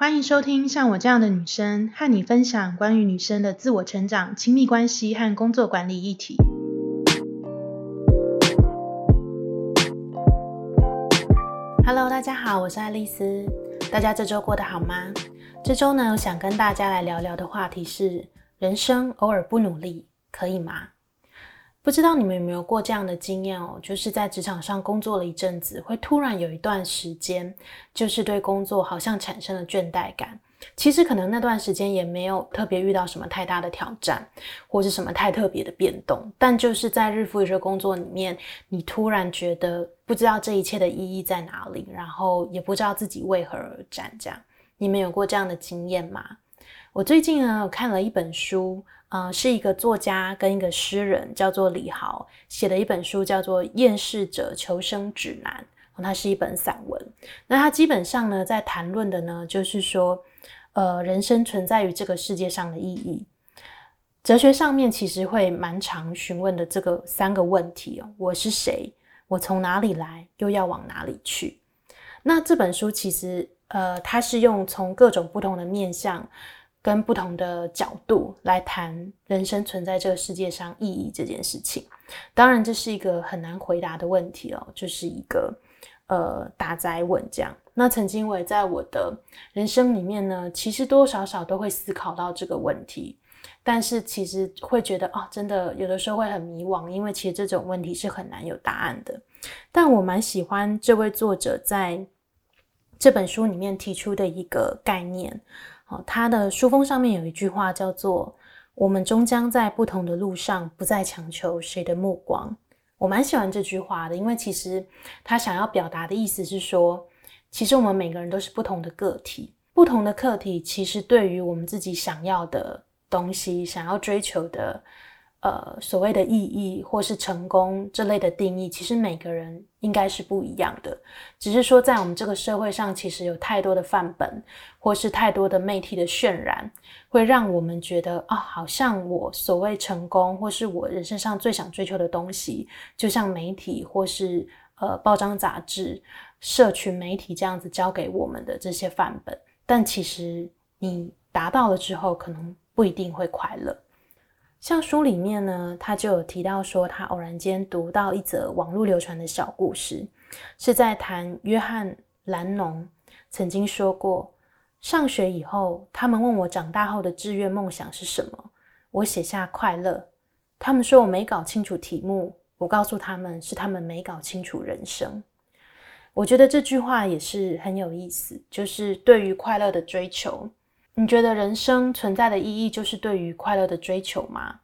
欢迎收听《像我这样的女生》，和你分享关于女生的自我成长、亲密关系和工作管理议题。Hello，大家好，我是爱丽丝。大家这周过得好吗？这周呢，我想跟大家来聊聊的话题是：人生偶尔不努力，可以吗？不知道你们有没有过这样的经验哦，就是在职场上工作了一阵子，会突然有一段时间，就是对工作好像产生了倦怠感。其实可能那段时间也没有特别遇到什么太大的挑战，或是什么太特别的变动，但就是在日复一日的工作里面，你突然觉得不知道这一切的意义在哪里，然后也不知道自己为何而战。这样，你们有过这样的经验吗？我最近呢，看了一本书。呃，是一个作家跟一个诗人，叫做李豪写的一本书，叫做《厌世者求生指南》。它是一本散文。那它基本上呢，在谈论的呢，就是说，呃，人生存在于这个世界上的意义。哲学上面其实会蛮常询问的这个三个问题哦：我是谁？我从哪里来？又要往哪里去？那这本书其实，呃，它是用从各种不同的面向。跟不同的角度来谈人生存在这个世界上意义这件事情，当然这是一个很难回答的问题哦，就是一个呃大哉问这样。那曾经我也在我的人生里面呢，其实多多少少都会思考到这个问题，但是其实会觉得哦，真的有的时候会很迷惘，因为其实这种问题是很难有答案的。但我蛮喜欢这位作者在这本书里面提出的一个概念。他的书封上面有一句话叫做“我们终将在不同的路上，不再强求谁的目光”。我蛮喜欢这句话的，因为其实他想要表达的意思是说，其实我们每个人都是不同的个体，不同的客体，其实对于我们自己想要的东西，想要追求的。呃，所谓的意义或是成功这类的定义，其实每个人应该是不一样的。只是说，在我们这个社会上，其实有太多的范本，或是太多的媒体的渲染，会让我们觉得啊，好像我所谓成功，或是我人生上最想追求的东西，就像媒体或是呃报章杂志、社群媒体这样子教给我们的这些范本。但其实你达到了之后，可能不一定会快乐。像书里面呢，他就有提到说，他偶然间读到一则网络流传的小故事，是在谈约翰·兰农曾经说过，上学以后，他们问我长大后的志愿梦想是什么，我写下快乐。他们说我没搞清楚题目，我告诉他们是他们没搞清楚人生。我觉得这句话也是很有意思，就是对于快乐的追求。你觉得人生存在的意义就是对于快乐的追求吗？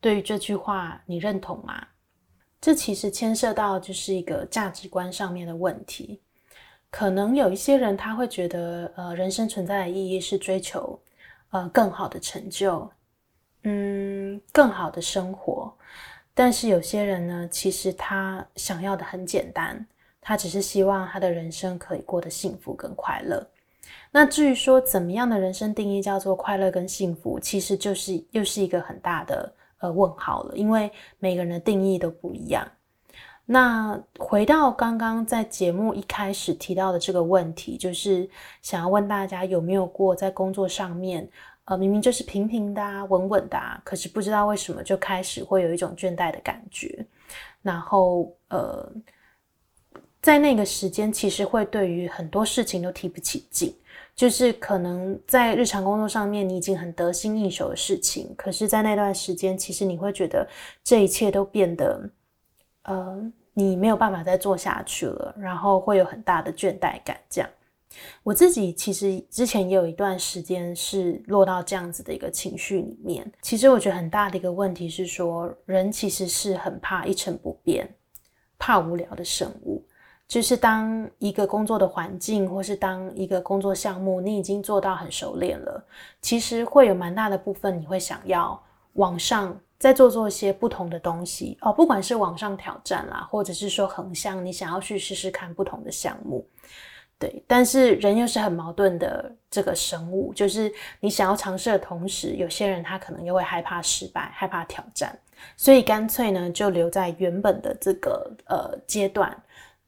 对于这句话，你认同吗？这其实牵涉到就是一个价值观上面的问题。可能有一些人他会觉得，呃，人生存在的意义是追求，呃，更好的成就，嗯，更好的生活。但是有些人呢，其实他想要的很简单，他只是希望他的人生可以过得幸福跟快乐。那至于说怎么样的人生定义叫做快乐跟幸福，其实就是又是一个很大的呃问号了，因为每个人的定义都不一样。那回到刚刚在节目一开始提到的这个问题，就是想要问大家有没有过在工作上面，呃，明明就是平平的啊，稳稳的啊，可是不知道为什么就开始会有一种倦怠的感觉，然后呃。在那个时间，其实会对于很多事情都提不起劲，就是可能在日常工作上面，你已经很得心应手的事情，可是，在那段时间，其实你会觉得这一切都变得，呃，你没有办法再做下去了，然后会有很大的倦怠感。这样，我自己其实之前也有一段时间是落到这样子的一个情绪里面。其实我觉得很大的一个问题是说，人其实是很怕一成不变、怕无聊的生物。就是当一个工作的环境，或是当一个工作项目，你已经做到很熟练了，其实会有蛮大的部分，你会想要往上再做做一些不同的东西哦，不管是往上挑战啦，或者是说横向，你想要去试试看不同的项目，对。但是人又是很矛盾的这个生物，就是你想要尝试的同时，有些人他可能又会害怕失败，害怕挑战，所以干脆呢就留在原本的这个呃阶段。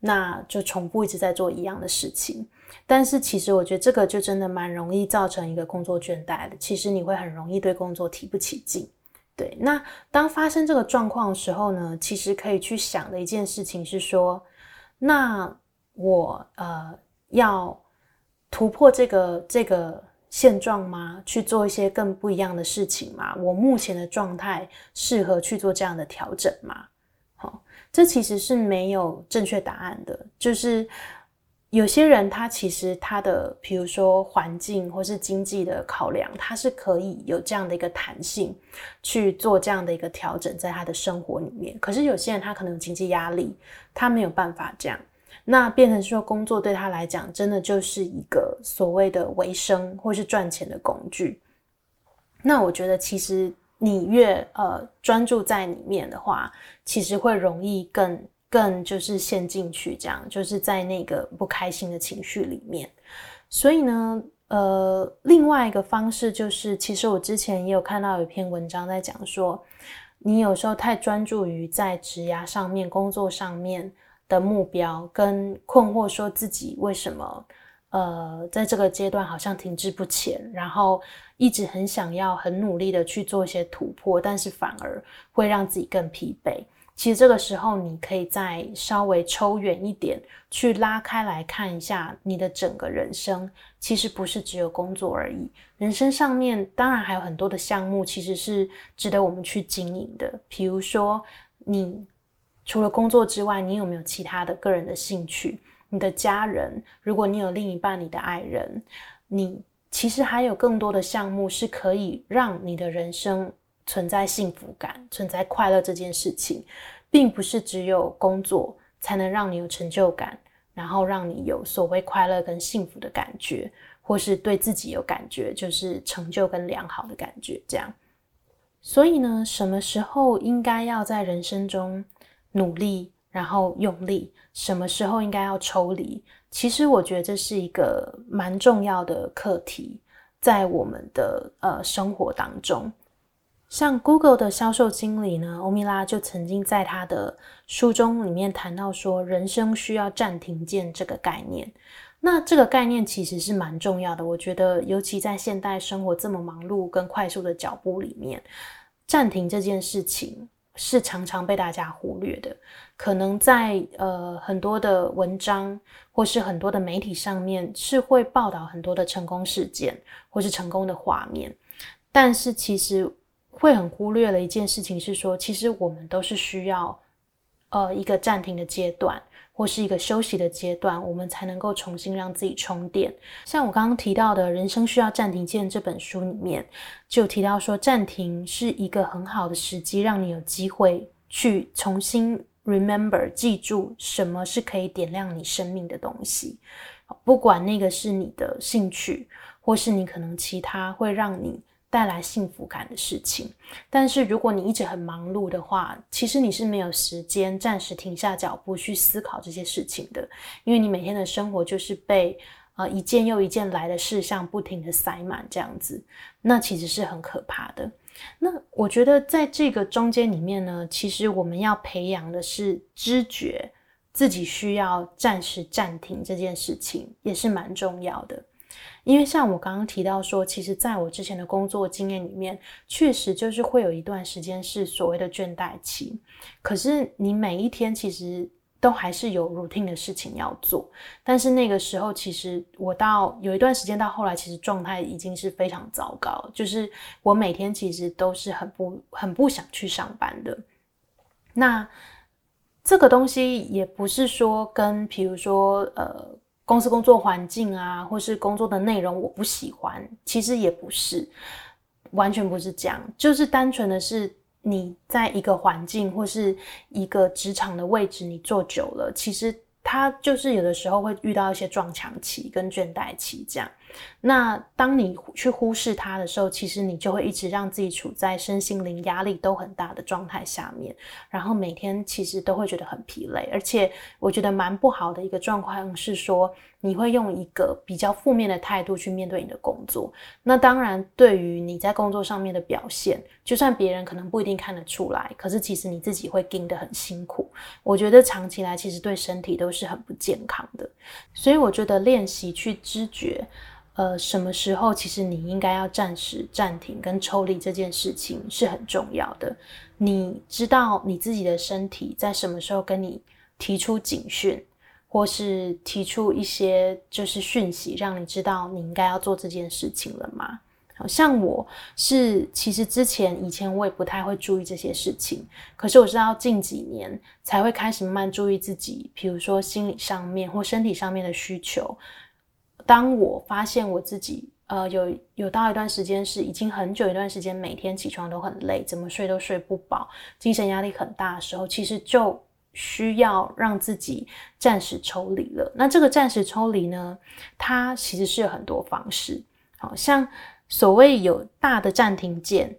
那就重复一直在做一样的事情。但是其实我觉得这个就真的蛮容易造成一个工作倦怠的。其实你会很容易对工作提不起劲。对，那当发生这个状况的时候呢，其实可以去想的一件事情是说，那我呃要突破这个这个现状吗？去做一些更不一样的事情吗？我目前的状态适合去做这样的调整吗？这其实是没有正确答案的，就是。有些人他其实他的，比如说环境或是经济的考量，他是可以有这样的一个弹性去做这样的一个调整，在他的生活里面。可是有些人他可能有经济压力，他没有办法这样，那变成说工作对他来讲，真的就是一个所谓的维生或是赚钱的工具。那我觉得其实你越呃专注在里面的话，其实会容易更。更就是陷进去，这样就是在那个不开心的情绪里面。所以呢，呃，另外一个方式就是，其实我之前也有看到有一篇文章在讲说，你有时候太专注于在职涯上面、工作上面的目标，跟困惑，说自己为什么呃在这个阶段好像停滞不前，然后一直很想要、很努力的去做一些突破，但是反而会让自己更疲惫。其实这个时候，你可以再稍微抽远一点，去拉开来看一下你的整个人生。其实不是只有工作而已，人生上面当然还有很多的项目，其实是值得我们去经营的。比如说，你除了工作之外，你有没有其他的个人的兴趣？你的家人，如果你有另一半，你的爱人，你其实还有更多的项目是可以让你的人生。存在幸福感、存在快乐这件事情，并不是只有工作才能让你有成就感，然后让你有所谓快乐跟幸福的感觉，或是对自己有感觉，就是成就跟良好的感觉。这样，所以呢，什么时候应该要在人生中努力，然后用力？什么时候应该要抽离？其实我觉得这是一个蛮重要的课题，在我们的呃生活当中。像 Google 的销售经理呢，欧米拉就曾经在他的书中里面谈到说，人生需要暂停键这个概念。那这个概念其实是蛮重要的，我觉得，尤其在现代生活这么忙碌跟快速的脚步里面，暂停这件事情是常常被大家忽略的。可能在呃很多的文章或是很多的媒体上面，是会报道很多的成功事件或是成功的画面，但是其实。会很忽略的一件事情，是说，其实我们都是需要，呃，一个暂停的阶段，或是一个休息的阶段，我们才能够重新让自己充电。像我刚刚提到的《人生需要暂停键》这本书里面，就提到说，暂停是一个很好的时机，让你有机会去重新 remember 记住什么是可以点亮你生命的东西，不管那个是你的兴趣，或是你可能其他会让你。带来幸福感的事情，但是如果你一直很忙碌的话，其实你是没有时间暂时停下脚步去思考这些事情的，因为你每天的生活就是被呃一件又一件来的事项不停的塞满这样子，那其实是很可怕的。那我觉得在这个中间里面呢，其实我们要培养的是知觉，自己需要暂时暂停这件事情，也是蛮重要的。因为像我刚刚提到说，其实在我之前的工作经验里面，确实就是会有一段时间是所谓的倦怠期。可是你每一天其实都还是有 routine 的事情要做，但是那个时候其实我到有一段时间到后来，其实状态已经是非常糟糕，就是我每天其实都是很不很不想去上班的。那这个东西也不是说跟比如说呃。公司工作环境啊，或是工作的内容，我不喜欢。其实也不是，完全不是这样，就是单纯的是你在一个环境或是一个职场的位置，你做久了，其实他就是有的时候会遇到一些撞墙期跟倦怠期这样。那当你去忽视它的时候，其实你就会一直让自己处在身心灵压力都很大的状态下面，然后每天其实都会觉得很疲累，而且我觉得蛮不好的一个状况是说，你会用一个比较负面的态度去面对你的工作。那当然，对于你在工作上面的表现，就算别人可能不一定看得出来，可是其实你自己会盯得很辛苦。我觉得长期来其实对身体都是很不健康的。所以我觉得练习去知觉，呃，什么时候其实你应该要暂时暂停跟抽离这件事情是很重要的。你知道你自己的身体在什么时候跟你提出警讯。或是提出一些就是讯息，让你知道你应该要做这件事情了吗？好像我是其实之前以前我也不太会注意这些事情，可是我知道近几年才会开始慢慢注意自己，比如说心理上面或身体上面的需求。当我发现我自己呃有有到一段时间是已经很久一段时间每天起床都很累，怎么睡都睡不饱，精神压力很大的时候，其实就。需要让自己暂时抽离了。那这个暂时抽离呢，它其实是有很多方式。好像所谓有大的暂停键，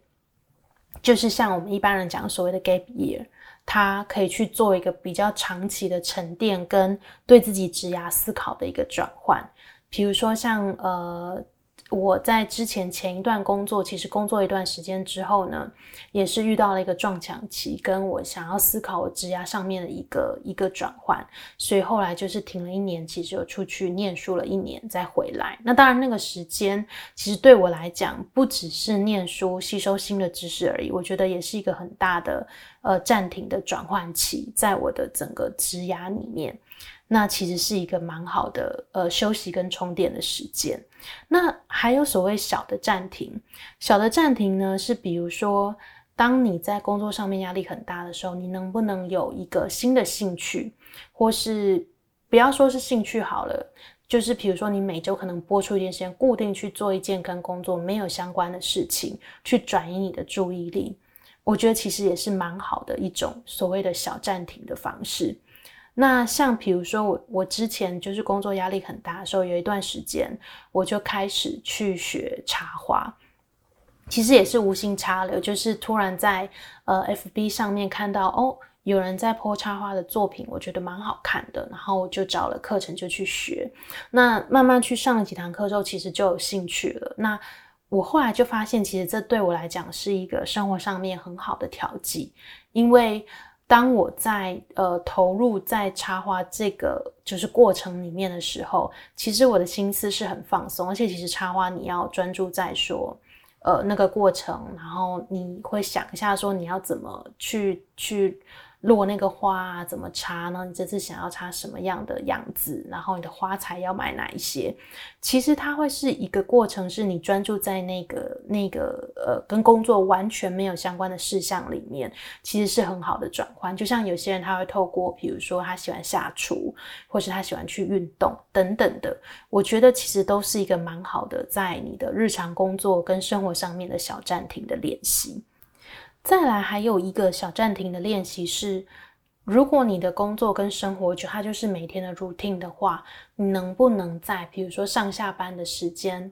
就是像我们一般人讲所谓的 gap year，它可以去做一个比较长期的沉淀跟对自己职涯思考的一个转换。比如说像呃。我在之前前一段工作，其实工作一段时间之后呢，也是遇到了一个撞墙期，跟我想要思考我职涯上面的一个一个转换，所以后来就是停了一年，其实有出去念书了一年再回来。那当然那个时间其实对我来讲，不只是念书吸收新的知识而已，我觉得也是一个很大的呃暂停的转换期，在我的整个职涯里面。那其实是一个蛮好的呃休息跟充电的时间。那还有所谓小的暂停，小的暂停呢是比如说，当你在工作上面压力很大的时候，你能不能有一个新的兴趣，或是不要说是兴趣好了，就是比如说你每周可能拨出一点时间，固定去做一件跟工作没有相关的事情，去转移你的注意力。我觉得其实也是蛮好的一种所谓的小暂停的方式。那像比如说我我之前就是工作压力很大的时候，有一段时间我就开始去学插花，其实也是无心插柳，就是突然在呃 FB 上面看到哦有人在泼插花的作品，我觉得蛮好看的，然后我就找了课程就去学。那慢慢去上了几堂课之后，其实就有兴趣了。那我后来就发现，其实这对我来讲是一个生活上面很好的调剂，因为。当我在呃投入在插花这个就是过程里面的时候，其实我的心思是很放松，而且其实插花你要专注在说呃那个过程，然后你会想一下说你要怎么去去。落那个花，怎么插呢？你这次想要插什么样的样子？然后你的花材要买哪一些？其实它会是一个过程，是你专注在那个那个呃跟工作完全没有相关的事项里面，其实是很好的转换。就像有些人他会透过，比如说他喜欢下厨，或是他喜欢去运动等等的，我觉得其实都是一个蛮好的，在你的日常工作跟生活上面的小暂停的练习。再来还有一个小暂停的练习是，如果你的工作跟生活就它就是每天的 routine 的话，你能不能在比如说上下班的时间，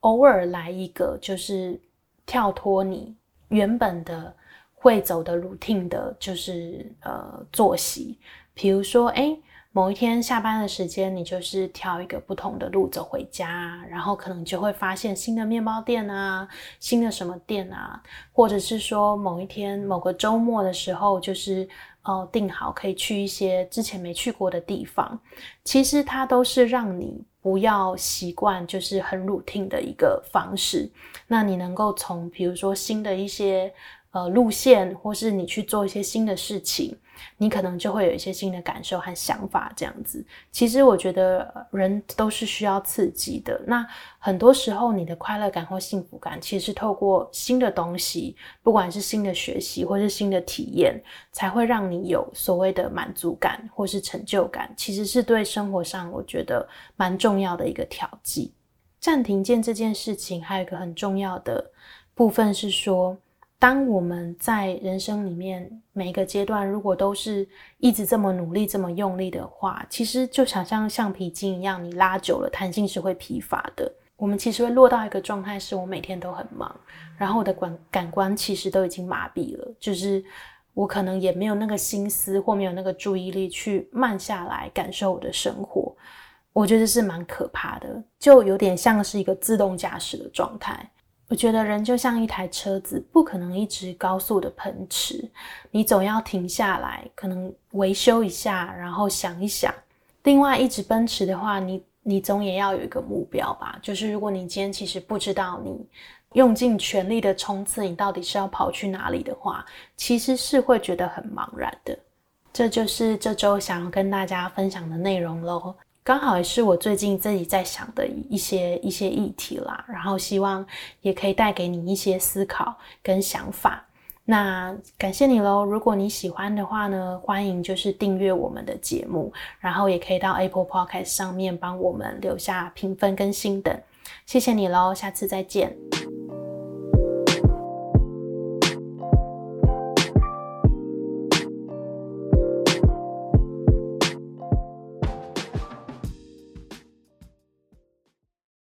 偶尔来一个就是跳脱你原本的会走的 routine 的，就是呃作息，比如说诶某一天下班的时间，你就是挑一个不同的路走回家，然后可能就会发现新的面包店啊，新的什么店啊，或者是说某一天某个周末的时候，就是哦定好可以去一些之前没去过的地方。其实它都是让你不要习惯就是很 routine 的一个方式。那你能够从比如说新的一些呃路线，或是你去做一些新的事情。你可能就会有一些新的感受和想法，这样子。其实我觉得人都是需要刺激的。那很多时候，你的快乐感或幸福感，其实是透过新的东西，不管是新的学习或是新的体验，才会让你有所谓的满足感或是成就感。其实是对生活上，我觉得蛮重要的一个调剂。暂停键这件事情，还有一个很重要的部分是说。当我们在人生里面每一个阶段，如果都是一直这么努力、这么用力的话，其实就想像橡皮筋一样，你拉久了，弹性是会疲乏的。我们其实会落到一个状态，是我每天都很忙，然后我的感感官其实都已经麻痹了，就是我可能也没有那个心思或没有那个注意力去慢下来感受我的生活。我觉得是蛮可怕的，就有点像是一个自动驾驶的状态。我觉得人就像一台车子，不可能一直高速的奔驰，你总要停下来，可能维修一下，然后想一想。另外，一直奔驰的话，你。你总也要有一个目标吧，就是如果你今天其实不知道你用尽全力的冲刺，你到底是要跑去哪里的话，其实是会觉得很茫然的。这就是这周想要跟大家分享的内容喽，刚好也是我最近自己在想的一些一些议题啦，然后希望也可以带给你一些思考跟想法。那感谢你喽！如果你喜欢的话呢，欢迎就是订阅我们的节目，然后也可以到 Apple Podcast 上面帮我们留下评分跟星等。谢谢你喽，下次再见。